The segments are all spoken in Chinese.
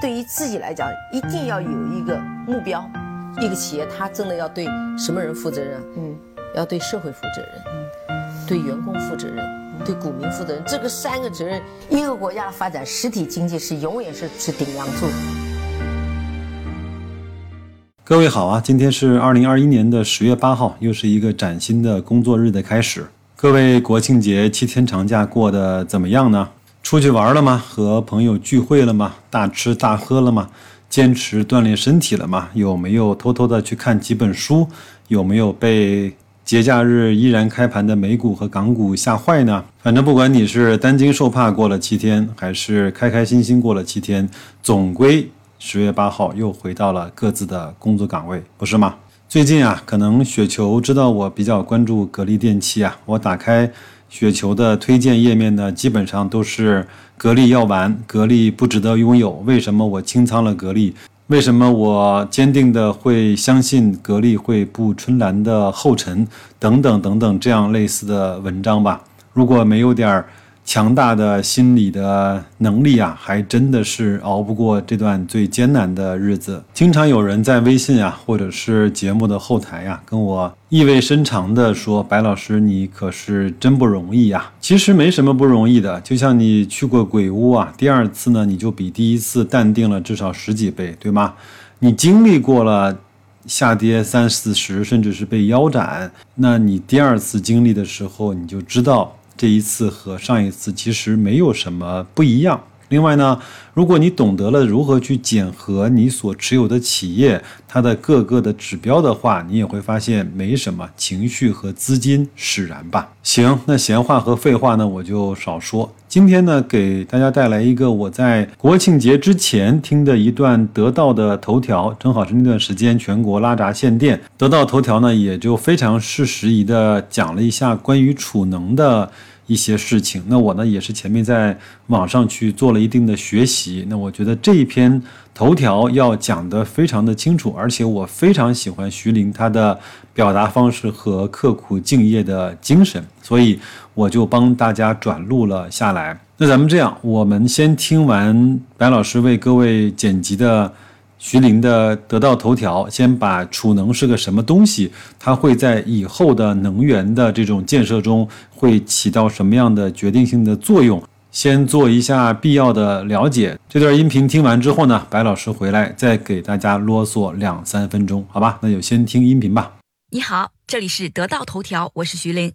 对于自己来讲，一定要有一个目标。一个企业，它真的要对什么人负责任？嗯，要对社会负责任，嗯，对员工负责任，对股民负责任。这个三个责任，一个国家的发展，实体经济是永远是是顶梁柱。各位好啊，今天是二零二一年的十月八号，又是一个崭新的工作日的开始。各位国庆节七天长假过得怎么样呢？出去玩了吗？和朋友聚会了吗？大吃大喝了吗？坚持锻炼身体了吗？有没有偷偷的去看几本书？有没有被节假日依然开盘的美股和港股吓坏呢？反正不管你是担惊受怕过了七天，还是开开心心过了七天，总归十月八号又回到了各自的工作岗位，不是吗？最近啊，可能雪球知道我比较关注格力电器啊，我打开雪球的推荐页面呢，基本上都是格力要完，格力不值得拥有。为什么我清仓了格力？为什么我坚定的会相信格力会步春兰的后尘？等等等等，这样类似的文章吧。如果没有点儿。强大的心理的能力啊，还真的是熬不过这段最艰难的日子。经常有人在微信啊，或者是节目的后台呀，跟我意味深长地说：“白老师，你可是真不容易呀。”其实没什么不容易的，就像你去过鬼屋啊，第二次呢，你就比第一次淡定了至少十几倍，对吗？你经历过了下跌三四十，甚至是被腰斩，那你第二次经历的时候，你就知道。这一次和上一次其实没有什么不一样。另外呢，如果你懂得了如何去检核你所持有的企业它的各个的指标的话，你也会发现没什么情绪和资金使然吧。行，那闲话和废话呢，我就少说。今天呢，给大家带来一个我在国庆节之前听的一段得到的头条，正好是那段时间全国拉闸限电，得到头条呢也就非常适时宜的讲了一下关于储能的。一些事情，那我呢也是前面在网上去做了一定的学习。那我觉得这一篇头条要讲得非常的清楚，而且我非常喜欢徐林他的表达方式和刻苦敬业的精神，所以我就帮大家转录了下来。那咱们这样，我们先听完白老师为各位剪辑的。徐林的得到头条，先把储能是个什么东西，它会在以后的能源的这种建设中会起到什么样的决定性的作用，先做一下必要的了解。这段音频听完之后呢，白老师回来再给大家啰嗦两三分钟，好吧？那就先听音频吧。你好，这里是得到头条，我是徐林。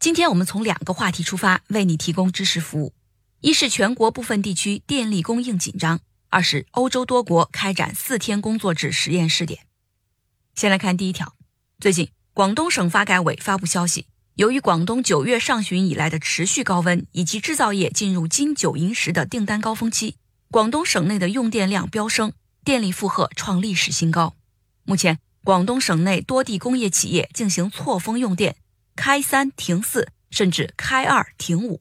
今天我们从两个话题出发，为你提供知识服务。一是全国部分地区电力供应紧张。二是欧洲多国开展四天工作制实验试点。先来看第一条，最近广东省发改委发布消息，由于广东九月上旬以来的持续高温，以及制造业进入金九银十的订单高峰期，广东省内的用电量飙升，电力负荷创历史新高。目前，广东省内多地工业企业进行错峰用电，开三停四，甚至开二停五。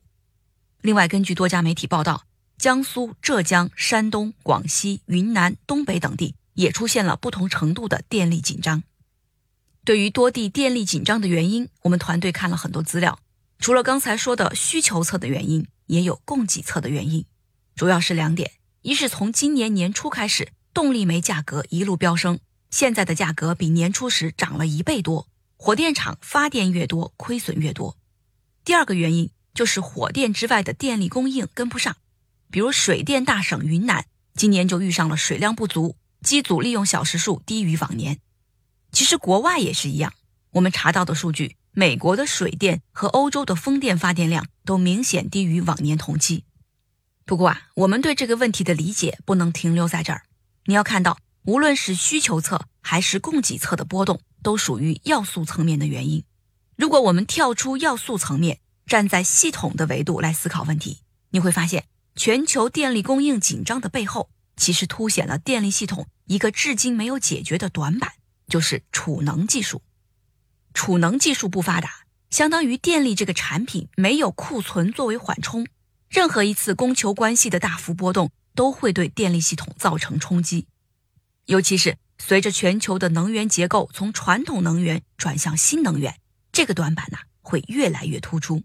另外，根据多家媒体报道。江苏、浙江、山东、广西、云南、东北等地也出现了不同程度的电力紧张。对于多地电力紧张的原因，我们团队看了很多资料。除了刚才说的需求侧的原因，也有供给侧的原因，主要是两点：一是从今年年初开始，动力煤价格一路飙升，现在的价格比年初时涨了一倍多，火电厂发电越多，亏损越多；第二个原因就是火电之外的电力供应跟不上。比如水电大省云南，今年就遇上了水量不足，机组利用小时数低于往年。其实国外也是一样，我们查到的数据，美国的水电和欧洲的风电发电量都明显低于往年同期。不过啊，我们对这个问题的理解不能停留在这儿。你要看到，无论是需求侧还是供给侧的波动，都属于要素层面的原因。如果我们跳出要素层面，站在系统的维度来思考问题，你会发现。全球电力供应紧张的背后，其实凸显了电力系统一个至今没有解决的短板，就是储能技术。储能技术不发达，相当于电力这个产品没有库存作为缓冲，任何一次供求关系的大幅波动都会对电力系统造成冲击。尤其是随着全球的能源结构从传统能源转向新能源，这个短板呢会越来越突出。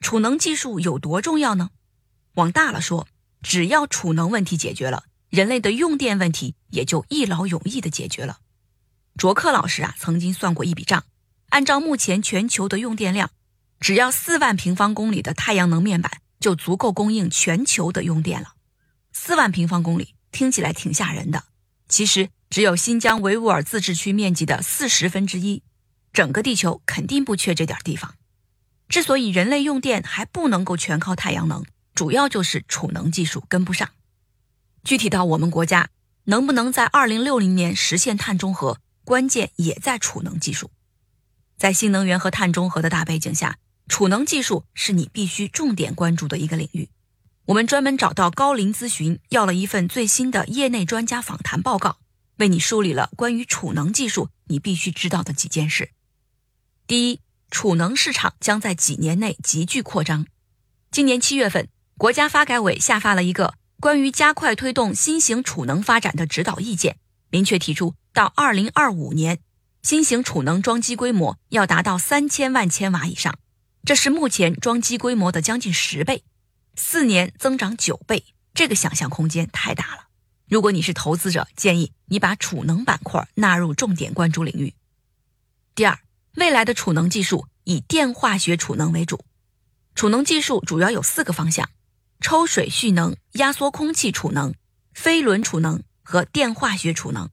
储能技术有多重要呢？往大了说，只要储能问题解决了，人类的用电问题也就一劳永逸地解决了。卓克老师啊，曾经算过一笔账，按照目前全球的用电量，只要四万平方公里的太阳能面板就足够供应全球的用电了。四万平方公里听起来挺吓人的，其实只有新疆维吾尔自治区面积的四十分之一，整个地球肯定不缺这点地方。之所以人类用电还不能够全靠太阳能，主要就是储能技术跟不上。具体到我们国家，能不能在二零六零年实现碳中和，关键也在储能技术。在新能源和碳中和的大背景下，储能技术是你必须重点关注的一个领域。我们专门找到高瓴咨询，要了一份最新的业内专家访谈报告，为你梳理了关于储能技术你必须知道的几件事。第一，储能市场将在几年内急剧扩张。今年七月份，国家发改委下发了一个。关于加快推动新型储能发展的指导意见，明确提出，到二零二五年，新型储能装机规模要达到三千万千瓦以上，这是目前装机规模的将近十倍，四年增长九倍，这个想象空间太大了。如果你是投资者，建议你把储能板块纳入重点关注领域。第二，未来的储能技术以电化学储能为主，储能技术主要有四个方向。抽水蓄能、压缩空气储能、飞轮储能和电化学储能。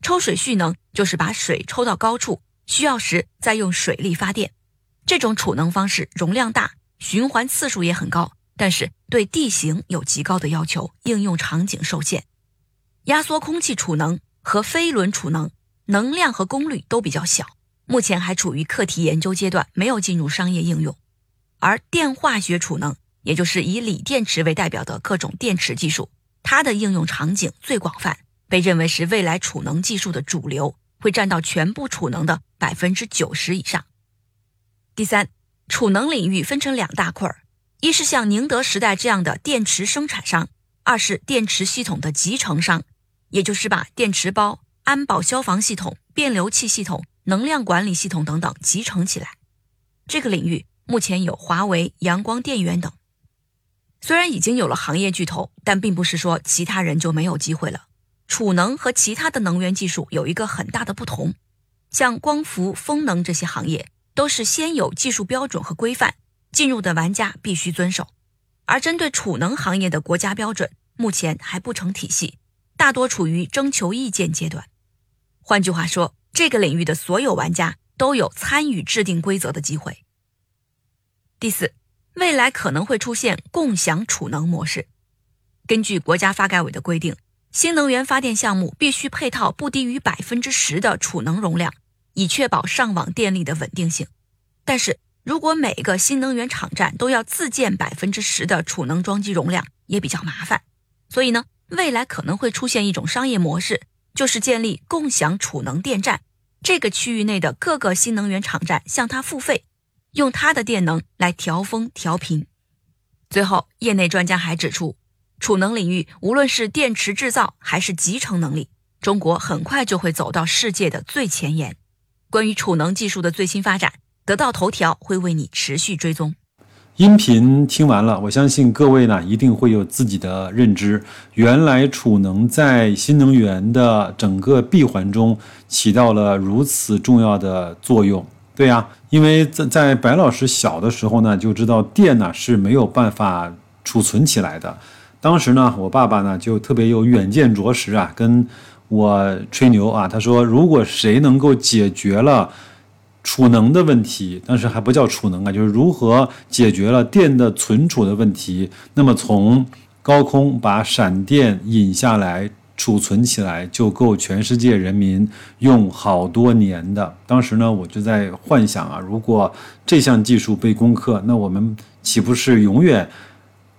抽水蓄能就是把水抽到高处，需要时再用水力发电。这种储能方式容量大，循环次数也很高，但是对地形有极高的要求，应用场景受限。压缩空气储能和飞轮储能能量和功率都比较小，目前还处于课题研究阶段，没有进入商业应用。而电化学储能。也就是以锂电池为代表的各种电池技术，它的应用场景最广泛，被认为是未来储能技术的主流，会占到全部储能的百分之九十以上。第三，储能领域分成两大块儿，一是像宁德时代这样的电池生产商，二是电池系统的集成商，也就是把电池包、安保消防系统、变流器系统、能量管理系统等等集成起来。这个领域目前有华为、阳光电源等。虽然已经有了行业巨头，但并不是说其他人就没有机会了。储能和其他的能源技术有一个很大的不同，像光伏、风能这些行业都是先有技术标准和规范，进入的玩家必须遵守。而针对储能行业的国家标准，目前还不成体系，大多处于征求意见阶段。换句话说，这个领域的所有玩家都有参与制定规则的机会。第四。未来可能会出现共享储能模式。根据国家发改委的规定，新能源发电项目必须配套不低于百分之十的储能容量，以确保上网电力的稳定性。但是如果每个新能源场站都要自建百分之十的储能装机容量，也比较麻烦。所以呢，未来可能会出现一种商业模式，就是建立共享储能电站，这个区域内的各个新能源场站向它付费。用它的电能来调峰调频。最后，业内专家还指出，储能领域无论是电池制造还是集成能力，中国很快就会走到世界的最前沿。关于储能技术的最新发展，得到头条会为你持续追踪。音频听完了，我相信各位呢一定会有自己的认知。原来储能在新能源的整个闭环中起到了如此重要的作用。对呀，因为在在白老师小的时候呢，就知道电呢是没有办法储存起来的。当时呢，我爸爸呢就特别有远见卓识啊，跟我吹牛啊，他说如果谁能够解决了储能的问题，当时还不叫储能啊，就是如何解决了电的存储的问题，那么从高空把闪电引下来。储存起来就够全世界人民用好多年的。当时呢，我就在幻想啊，如果这项技术被攻克，那我们岂不是永远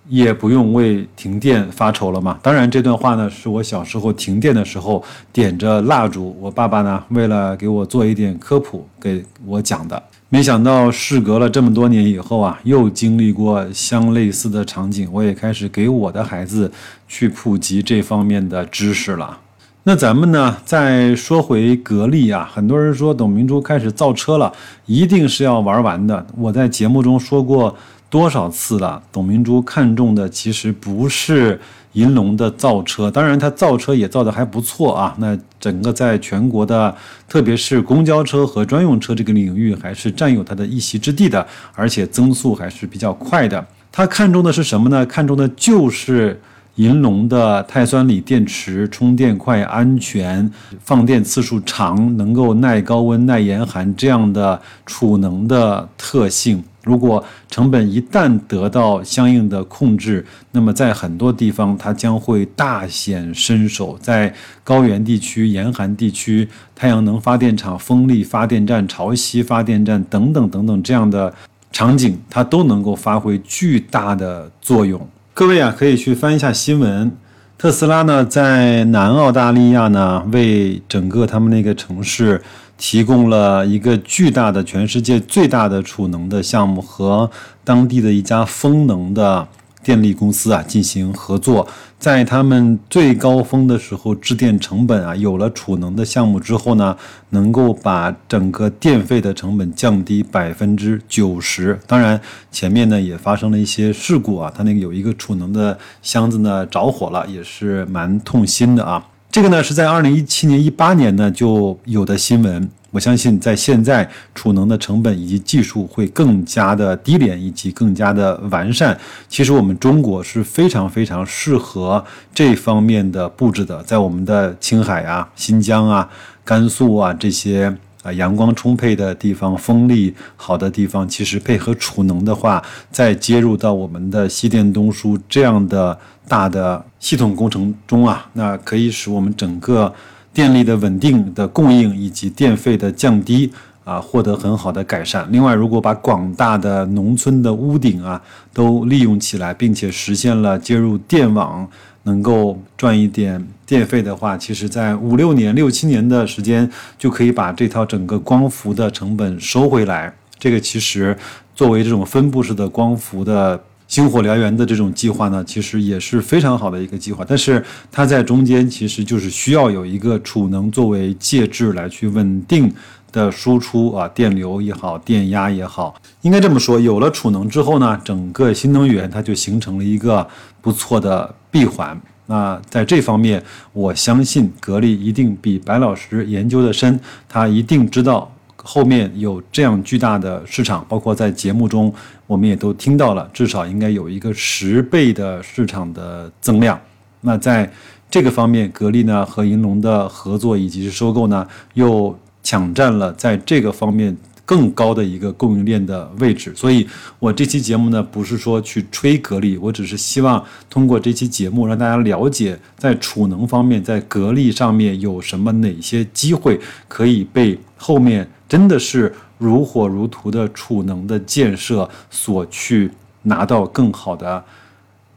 也不用为停电发愁了嘛？当然，这段话呢，是我小时候停电的时候点着蜡烛，我爸爸呢为了给我做一点科普给我讲的。没想到事隔了这么多年以后啊，又经历过相类似的场景，我也开始给我的孩子去普及这方面的知识了。那咱们呢，再说回格力啊，很多人说董明珠开始造车了，一定是要玩完的。我在节目中说过多少次了，董明珠看中的其实不是银龙的造车，当然它造车也造的还不错啊。那整个在全国的，特别是公交车和专用车这个领域，还是占有它的一席之地的，而且增速还是比较快的。他看中的是什么呢？看中的就是银龙的碳酸锂电池，充电快、安全、放电次数长，能够耐高温、耐严寒这样的储能的特性。如果成本一旦得到相应的控制，那么在很多地方它将会大显身手。在高原地区、严寒地区，太阳能发电厂、风力发电站、潮汐发电站等等等等这样的。场景它都能够发挥巨大的作用。各位啊，可以去翻一下新闻。特斯拉呢，在南澳大利亚呢，为整个他们那个城市提供了一个巨大的、全世界最大的储能的项目，和当地的一家风能的。电力公司啊进行合作，在他们最高峰的时候，制电成本啊有了储能的项目之后呢，能够把整个电费的成本降低百分之九十。当然，前面呢也发生了一些事故啊，它那个有一个储能的箱子呢着火了，也是蛮痛心的啊。这个呢是在二零一七年、一八年呢就有的新闻。我相信，在现在储能的成本以及技术会更加的低廉以及更加的完善。其实我们中国是非常非常适合这方面的布置的，在我们的青海啊、新疆啊、甘肃啊这些啊阳光充沛的地方、风力好的地方，其实配合储能的话，再接入到我们的西电东输这样的大的系统工程中啊，那可以使我们整个。电力的稳定的供应以及电费的降低啊，获得很好的改善。另外，如果把广大的农村的屋顶啊都利用起来，并且实现了接入电网，能够赚一点电费的话，其实在五六年、六七年的时间就可以把这套整个光伏的成本收回来。这个其实作为这种分布式的光伏的。星火燎原的这种计划呢，其实也是非常好的一个计划，但是它在中间其实就是需要有一个储能作为介质来去稳定的输出啊，电流也好，电压也好，应该这么说，有了储能之后呢，整个新能源它就形成了一个不错的闭环。那在这方面，我相信格力一定比白老师研究的深，他一定知道。后面有这样巨大的市场，包括在节目中我们也都听到了，至少应该有一个十倍的市场的增量。那在这个方面，格力呢和银龙的合作以及是收购呢，又抢占了在这个方面更高的一个供应链的位置。所以，我这期节目呢，不是说去吹格力，我只是希望通过这期节目让大家了解，在储能方面，在格力上面有什么哪些机会可以被后面。真的是如火如荼的储能的建设所去拿到更好的，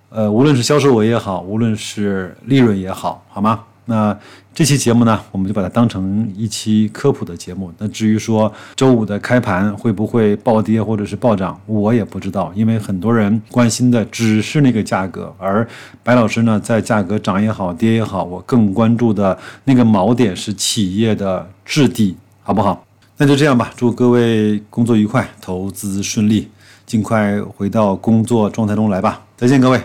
呃，无论是销售额也好，无论是利润也好，好吗？那这期节目呢，我们就把它当成一期科普的节目。那至于说周五的开盘会不会暴跌或者是暴涨，我也不知道，因为很多人关心的只是那个价格，而白老师呢，在价格涨也好，跌也好，我更关注的那个锚点是企业的质地，好不好？那就这样吧，祝各位工作愉快，投资顺利，尽快回到工作状态中来吧。再见，各位。